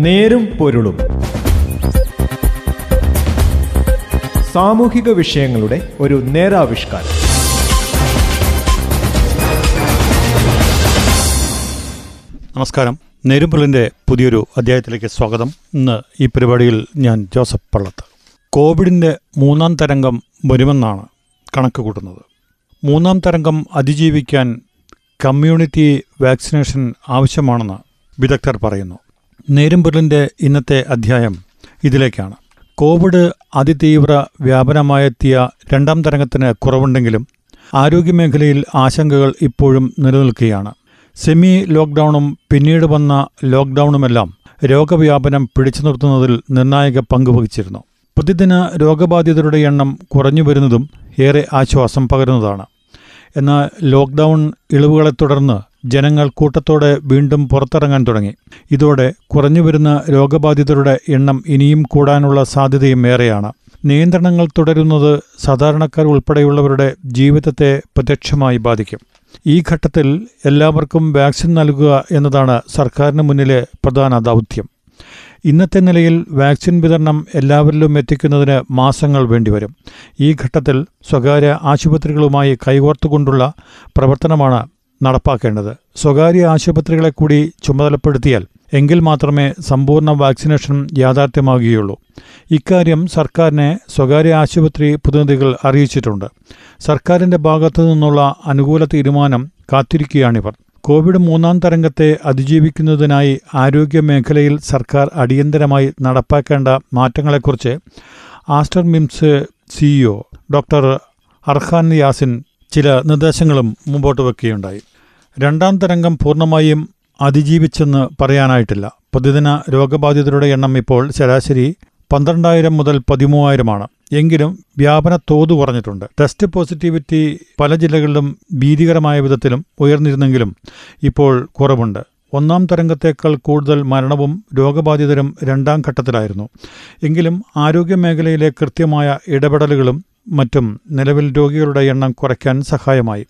നേരും പൊരുളും. സാമൂഹിക വിഷയങ്ങളുടെ ഒരു നേരാവിഷ്കാരം. നമസ്കാരം. നേരുമ്പുള്ളിന്റെ പുതിയൊരു അധ്യായത്തിലേക്ക് സ്വാഗതം. ഇന്ന് ഈ പരിപാടിയിൽ ഞാൻ ജോസഫ് പള്ളത്ത്. കോവിഡിന്റെ മൂന്നാം തരംഗം വരുമെന്നാണ് കണക്ക് കൂട്ടുന്നത്. മൂന്നാം തരംഗം അതിജീവിക്കാൻ കമ്മ്യൂണിറ്റി വാക്സിനേഷൻ ആവശ്യമാണെന്ന് വിദഗ്ധർ പറയുന്നു. നേരുമ്പുള്ളിന്റെ ഇന്നത്തെ അധ്യായം ഇതിലേക്കാണ്. കോവിഡ് അതിതീവ്ര വ്യാപനമായെത്തിയ രണ്ടാം തരംഗത്തിന് കുറവുണ്ടെങ്കിലും ആരോഗ്യമേഖലയിൽ ആശങ്കകൾ ഇപ്പോഴും നിലനിൽക്കുകയാണ്. സെമി ലോക്ക്ഡൌണും പിന്നീട് വന്ന ലോക്ക്ഡൌണുമെല്ലാം രോഗവ്യാപനം പിടിച്ചു നിർത്തുന്നതിൽ നിർണായക പങ്കുവഹിച്ചിരുന്നു പ്രതിദിന രോഗബാധിതരുടെ എണ്ണം കുറഞ്ഞു വരുന്നതും ഏറെ ആശ്വാസം പകരുന്നതാണ്. എന്നാൽ ലോക്ക്ഡൌൺ ഇളവുകളെ തുടർന്ന് ജനങ്ങൾ കൂട്ടത്തോടെ വീണ്ടും പുറത്തിറങ്ങാൻ തുടങ്ങി. ഇതോടെ കുറഞ്ഞുവരുന്ന രോഗബാധിതരുടെ എണ്ണം ഇനിയും കൂടാനുള്ള സാധ്യതയും ഏറെയാണ്. നിയന്ത്രണങ്ങൾ തുടരുന്നത് സാധാരണക്കാർ ഉൾപ്പെടെയുള്ളവരുടെ ജീവിതത്തെ പ്രത്യക്ഷമായി ബാധിക്കും. ഈ ഘട്ടത്തിൽ എല്ലാവർക്കും വാക്സിൻ നൽകുക എന്നതാണ് സർക്കാരിന് മുന്നിലെ പ്രധാന ദൗത്യം. ഇന്നത്തെ നിലയിൽ വാക്സിൻ വിതരണം എല്ലാവരിലും എത്തിക്കുന്നതിന് മാസങ്ങൾ വേണ്ടിവരും. ഈ ഘട്ടത്തിൽ സ്വകാര്യ ആശുപത്രികളുമായി കൈകോർത്തുകൊണ്ടുള്ള പ്രവർത്തനമാണ് നടപ്പാക്കേണ്ടത്. സ്വകാര്യ ആശുപത്രികളെ കൂടി ചുമതലപ്പെടുത്തിയാൽ എങ്കിൽ മാത്രമേ സമ്പൂർണ വാക്സിനേഷൻ യാഥാർത്ഥ്യമാകുകയുള്ളൂ. ഇക്കാര്യം സർക്കാരിനെ സ്വകാര്യ ആശുപത്രി പ്രതിനിധികൾ അറിയിച്ചിട്ടുണ്ട്. സർക്കാരിന്റെ ഭാഗത്തു നിന്നുള്ള അനുകൂല തീരുമാനം കാത്തിരിക്കുകയാണിവർ. കോവിഡ് മൂന്നാം തരംഗത്തെ അതിജീവിക്കുന്നതിനായി ആരോഗ്യ മേഖലയിൽ സർക്കാർ അടിയന്തരമായി നടപ്പാക്കേണ്ട മാറ്റങ്ങളെക്കുറിച്ച് Aster MIMS CEO doctor Arhan Yasin ചില നിർദ്ദേശങ്ങളും മുമ്പോട്ട് വെക്കുകയുണ്ടായി. രണ്ടാം തരംഗം പൂർണമായും അതിജീവിച്ചെന്ന് പറയാനായിട്ടില്ല. പ്രതിദിന രോഗബാധിതരുടെ എണ്ണം ഇപ്പോൾ ശരാശരി പന്ത്രണ്ടായിരം മുതൽ പതിമൂവായിരമാണ്. എങ്കിലും വ്യാപന തോത് കുറഞ്ഞിട്ടുണ്ട്. ടെസ്റ്റ് പോസിറ്റിവിറ്റി പല ജില്ലകളിലും ഭീതികരമായ വിധത്തിലും ഉയർന്നിരുന്നെങ്കിലും ഇപ്പോൾ കുറവുണ്ട്. ഒന്നാം തരംഗത്തേക്കാൾ കൂടുതൽ മരണവും രോഗബാധിതരും രണ്ടാം ഘട്ടത്തിലായിരുന്നു. എങ്കിലും ആരോഗ്യമേഖലയിലെ കൃത്യമായ ഇടപെടലുകളും മറ്റും നിലവിൽ രോഗികളുടെ എണ്ണം കുറയ്ക്കാൻ സഹായമായി.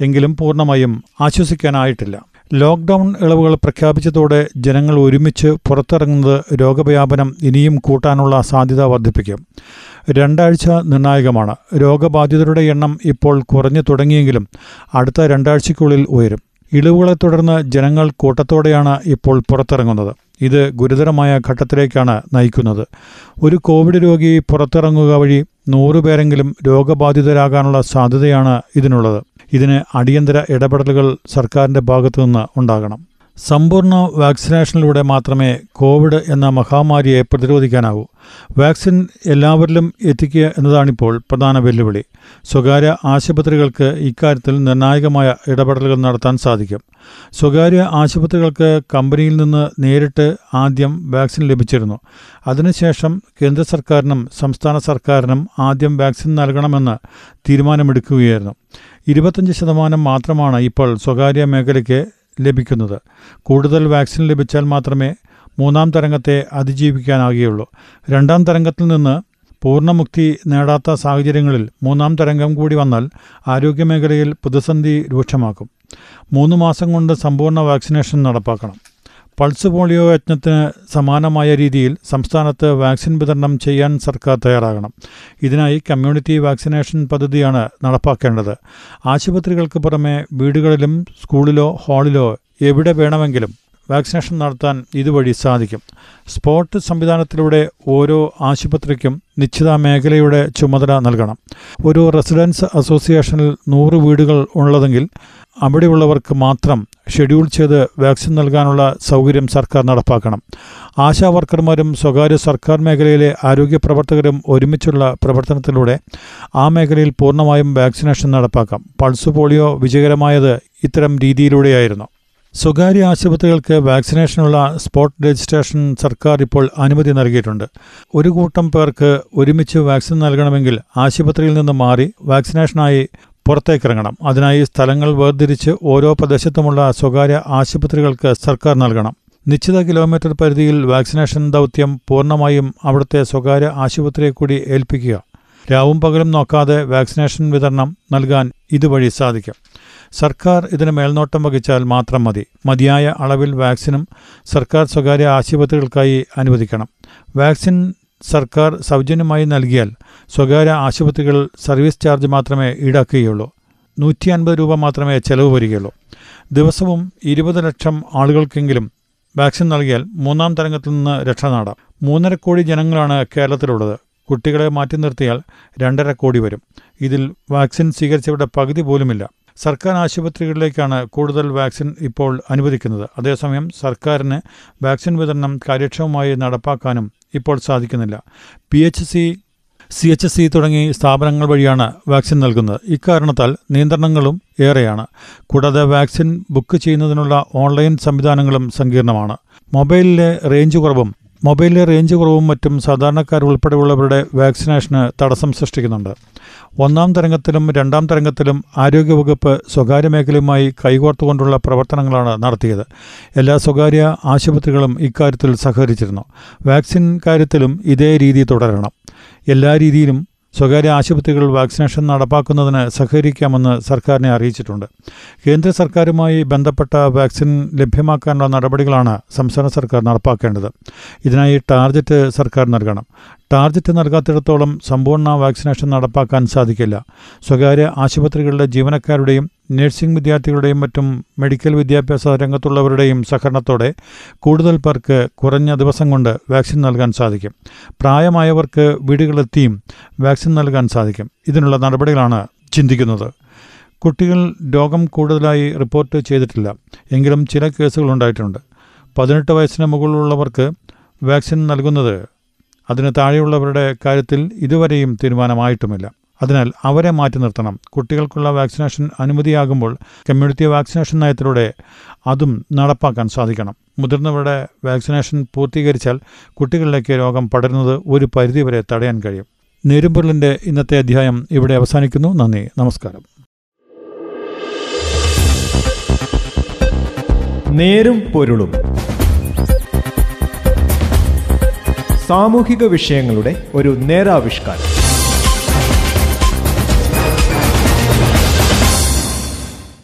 എങ്കിലും പൂർണമായും ആശ്വസിക്കാനായിട്ടില്ല. ലോക്ക്ഡൌൺ ഇളവുകൾ പ്രഖ്യാപിച്ചതോടെ ജനങ്ങൾ ഒരുമിച്ച് പുറത്തിറങ്ങുന്നത് രോഗവ്യാപനം ഇനിയും കൂട്ടാനുള്ള സാധ്യത വർദ്ധിപ്പിക്കും. രണ്ടാഴ്ച നിർണായകമാണ്. രോഗബാധിതരുടെ എണ്ണം ഇപ്പോൾ കുറഞ്ഞു തുടങ്ങിയെങ്കിലും അടുത്ത രണ്ടാഴ്ചയ്ക്കുള്ളിൽ ഉയരും. ഇളവുകളെ തുടർന്ന് ജനങ്ങൾ കൂട്ടത്തോടെയാണ് ഇപ്പോൾ പുറത്തിറങ്ങുന്നത്. ഇത് ഗുരുതരമായ ഘട്ടത്തിലേക്കാണ് നയിക്കുന്നത്. ഒരു കോവിഡ് രോഗി പുറത്തിറങ്ങുക വഴി നൂറുപേരെങ്കിലും രോഗബാധിതരാകാനുള്ള സാധ്യതയാണ് ഇതിനുള്ളത്. ഇതിന് അടിയന്തര ഇടപെടലുകൾ സർക്കാരിന്റെ ഭാഗത്തുനിന്ന് ഉണ്ടാകണം. സമ്പൂർണ വാക്സിനേഷനിലൂടെ മാത്രമേ കോവിഡ് എന്ന മഹാമാരിയെ പ്രതിരോധിക്കാനാവൂ വാക്സിൻ എല്ലാവരിലും എത്തിക്കുക എന്നതാണിപ്പോൾ പ്രധാന വെല്ലുവിളി. സ്വകാര്യ ആശുപത്രികൾക്ക് ഇക്കാര്യത്തിൽ നിർണായകമായ ഇടപെടലുകൾ നടത്താൻ സാധിക്കും. സ്വകാര്യ ആശുപത്രികൾക്ക് കമ്പനിയിൽ നിന്ന് നേരിട്ട് ആദ്യം വാക്സിൻ ലഭിച്ചിരുന്നു. അതിനുശേഷം കേന്ദ്ര സർക്കാരിനും സംസ്ഥാന സർക്കാരിനും ആദ്യം വാക്സിൻ നൽകണമെന്ന് തീരുമാനമെടുക്കുകയായിരുന്നു. ഇരുപത്തഞ്ച് ശതമാനം മാത്രമാണ് ഇപ്പോൾ സ്വകാര്യ മേഖലയ്ക്ക് ലഭിക്കുന്നത്. കൂടുതൽ വാക്സിൻ ലഭിച്ചാൽ മാത്രമേ മൂന്നാം തരംഗത്തെ അതിജീവിക്കാനാകുകയുള്ളൂ. രണ്ടാം തരംഗത്തിൽ നിന്ന് പൂർണമുക്തി നേടാത്ത സാഹചര്യങ്ങളിൽ മൂന്നാം തരംഗം കൂടി വന്നാൽ ആരോഗ്യമേഖലയിൽ പ്രതിസന്ധി രൂക്ഷമാക്കും മൂന്ന് മാസം കൊണ്ട് സമ്പൂർണ വാക്സിനേഷൻ നടപ്പാക്കണം. പൾസ് പോളിയോ യജ്ഞത്തിന് സമാനമായ രീതിയിൽ സംസ്ഥാനത്ത് വാക്സിൻ വിതരണം ചെയ്യാൻ സർക്കാർ തയ്യാറാകണം. ഇതിനായി കമ്മ്യൂണിറ്റി വാക്സിനേഷൻ പദ്ധതിയാണ് നടപ്പാക്കേണ്ടത്. ആശുപത്രികൾക്ക് പുറമെ വീടുകളിലും സ്കൂളിലോ ഹാളിലോ എവിടെ വേണമെങ്കിലും വാക്സിനേഷൻ നടത്താൻ ഇതുവഴി സാധിക്കും. സ്പോട്ട് സംവിധാനത്തിലൂടെ ഓരോ ആശുപത്രിക്കും നിശ്ചിത മേഖലയുടെ ചുമതല നൽകണം. ഒരു റെസിഡൻസ് അസോസിയേഷനിൽ നൂറ് വീടുകൾ ഉള്ളതെങ്കിൽ അവിടെയുള്ളവർക്ക് മാത്രം ഷെഡ്യൂൾ ചെയ്ത് വാക്സിൻ നൽകാനുള്ള സൗകര്യം സർക്കാർ നടപ്പാക്കണം. ആശാ വർക്കർമാരും സ്വകാര്യ സർക്കാർ മേഖലയിലെ ആരോഗ്യ പ്രവർത്തകരും ഒരുമിച്ചുള്ള പ്രവർത്തനത്തിലൂടെ ആ മേഖലയിൽ പൂർണമായും വാക്സിനേഷൻ നടപ്പാക്കാം. പൾസ് പോളിയോ വിജയകരമായത് ഇത്തരം രീതിയിലൂടെയായിരുന്നു. സ്വകാര്യ ആശുപത്രികൾക്ക് വാക്സിനേഷനുള്ള സ്പോട്ട് രജിസ്ട്രേഷൻ സർക്കാർ ഇപ്പോൾ അനുമതി നൽകിയിട്ടുണ്ട്. ഒരു കൂട്ടം പേർക്ക് ഒരുമിച്ച് വാക്സിൻ നൽകണമെങ്കിൽ ആശുപത്രിയിൽ നിന്ന് മാറി വാക്സിനേഷനായി പുറത്തേക്കിറങ്ങണം. അതിനായി സ്ഥലങ്ങൾ വേർതിരിച്ച് ഓരോ പ്രദേശത്തുമുള്ള സ്വകാര്യ ആശുപത്രികൾക്ക് സർക്കാർ നൽകണം. നിശ്ചിത കിലോമീറ്റർ പരിധിയിൽ വാക്സിനേഷൻ ദൗത്യം പൂർണമായും അവിടുത്തെ സ്വകാര്യ ആശുപത്രിയെ കൂടി ഏൽപ്പിക്കുക. രാവും പകലും നോക്കാതെ വാക്സിനേഷൻ വിതരണം നൽകാൻ ഇതുവഴി സാധിക്കും. സർക്കാർ ഇതിന് മേൽനോട്ടം വഹിച്ചാൽ മാത്രം മതി. മതിയായ അളവിൽ വാക്സിനും സർക്കാർ സ്വകാര്യ ആശുപത്രികൾക്കായി അനുവദിക്കണം. വാക്സിൻ സർക്കാർ സൗജന്യമായി നൽകിയാൽ സ്വകാര്യ ആശുപത്രികൾ സർവീസ് ചാർജ് മാത്രമേ ഈടാക്കുകയുള്ളൂ. നൂറ്റി അൻപത് രൂപ മാത്രമേ ചെലവ് വരികയുള്ളൂ. ദിവസവും ഇരുപത് ലക്ഷം ആളുകൾക്കെങ്കിലും വാക്സിൻ നൽകിയാൽ മൂന്നാം തരംഗത്തിൽ നിന്ന് രക്ഷ നേടാം. മൂന്നര കോടി ജനങ്ങളാണ് കേരളത്തിലുള്ളത്. കുട്ടികളെ മാറ്റി നിർത്തിയാൽ രണ്ടര കോടി വരും. ഇതിൽ വാക്സിൻ സ്വീകരിച്ചവരുടെ പകുതി പോലുമില്ല. സർക്കാർ ആശുപത്രികളിലേക്കാണ് കൂടുതൽ വാക്സിൻ ഇപ്പോൾ അനുവദിക്കുന്നത്. അതേസമയം സർക്കാരിന് വാക്സിൻ വിതരണം കാര്യക്ഷമമായി നടപ്പാക്കാനും ഇപ്പോൾ സാധിക്കുന്നില്ല. P H C C H C തുടങ്ങി സ്ഥാപനങ്ങൾ വഴിയാണ് വാക്സിൻ നൽകുന്നത്. ഇക്കാരണത്താൽ നിയന്ത്രണങ്ങളും ഏറെയാണ്. കൂടാതെ വാക്സിൻ ബുക്ക് ചെയ്യുന്നതിനുള്ള ഓൺലൈൻ സംവിധാനങ്ങളും സങ്കീർണമാണ്. മൊബൈലിലെ റേഞ്ച് കുറവും മൊബൈലിലെ റേഞ്ച് കുറവും മറ്റും സാധാരണക്കാർ ഉൾപ്പെടെയുള്ളവരുടെ വാക്സിനേഷന് തടസ്സം സൃഷ്ടിക്കുന്നുണ്ട്. ഒന്നാം തരംഗത്തിലും രണ്ടാം തരംഗത്തിലും ആരോഗ്യവകുപ്പ് സ്വകാര്യ മേഖലയുമായി കൈകോർത്തുകൊണ്ടുള്ള പ്രവർത്തനങ്ങളാണ് നടത്തിയത്. എല്ലാ സ്വകാര്യ ആശുപത്രികളും ഇക്കാര്യത്തിൽ സഹകരിച്ചിരുന്നു. വാക്സിൻ കാര്യത്തിലും ഇതേ രീതി തുടരണം. എല്ലാ രീതിയിലും സ്വകാര്യ ആശുപത്രികൾ വാക്സിനേഷൻ നടപ്പാക്കുന്നതിന് സഹകരിക്കാമെന്ന് സർക്കാരിനെ അറിയിച്ചിട്ടുണ്ട്. കേന്ദ്ര സർക്കാരുമായി ബന്ധപ്പെട്ട വാക്സിൻ ലഭ്യമാക്കാനുള്ള നടപടികളാണ് സംസ്ഥാന സർക്കാർ നടപ്പാക്കേണ്ടത്. ഇതിനായി ടാർജറ്റ് സർക്കാർ നൽകണം. ടാർജറ്റ് നൽകാത്തിടത്തോളം സമ്പൂർണ വാക്സിനേഷൻ നടപ്പാക്കാൻ സാധിക്കില്ല. സ്വകാര്യ ആശുപത്രികളുടെ ജീവനക്കാരുടെയും നഴ്സിംഗ് വിദ്യാർത്ഥികളുടെയും മറ്റും മെഡിക്കൽ വിദ്യാഭ്യാസ രംഗത്തുള്ളവരുടെയും സഹകരണത്തോടെ കൂടുതൽ പേർക്ക് കുറഞ്ഞ ദിവസം കൊണ്ട് വാക്സിൻ നൽകാൻ സാധിക്കും. പ്രായമായവർക്ക് വീടുകളെത്തിയും വാക്സിൻ നൽകാൻ സാധിക്കും. ഇതിനുള്ള നടപടികളാണ് ചിന്തിക്കുന്നത്. കുട്ടികൾ രോഗം കൂടുതലായി റിപ്പോർട്ട് ചെയ്തിട്ടില്ല. എങ്കിലും ചില കേസുകൾ ഉണ്ടായിട്ടുണ്ട്. പതിനെട്ട് വയസ്സിന് മുകളിലുള്ളവർക്ക് വാക്സിൻ നൽകുന്നത് അതിന് താഴെയുള്ളവരുടെ കാര്യത്തിൽ ഇതുവരെയും തീരുമാനമായിട്ടുമില്ല. അതിനാൽ അവരെ മാറ്റി നിർത്തണം. കുട്ടികൾക്കുള്ള വാക്സിനേഷൻ അനുമതിയാകുമ്പോൾ കമ്മ്യൂണിറ്റി വാക്സിനേഷൻ നയത്തിലൂടെ അതും നടപ്പാക്കാൻ സാധിക്കണം. മുതിർന്നവരുടെ വാക്സിനേഷൻ പൂർത്തീകരിച്ചാൽ കുട്ടികളിലേക്ക് രോഗം പടരുന്നത് ഒരു പരിധിവരെ തടയാൻ കഴിയും. നേരുംപൊരുളിന്റെ ഇന്നത്തെ അധ്യായം ഇവിടെ അവസാനിക്കുന്നു. നന്ദി. നമസ്കാരം. നേരും പൊരുളും. സാമൂഹിക വിഷയങ്ങളുടെ ഒരു നേരാവിഷ്കാരം.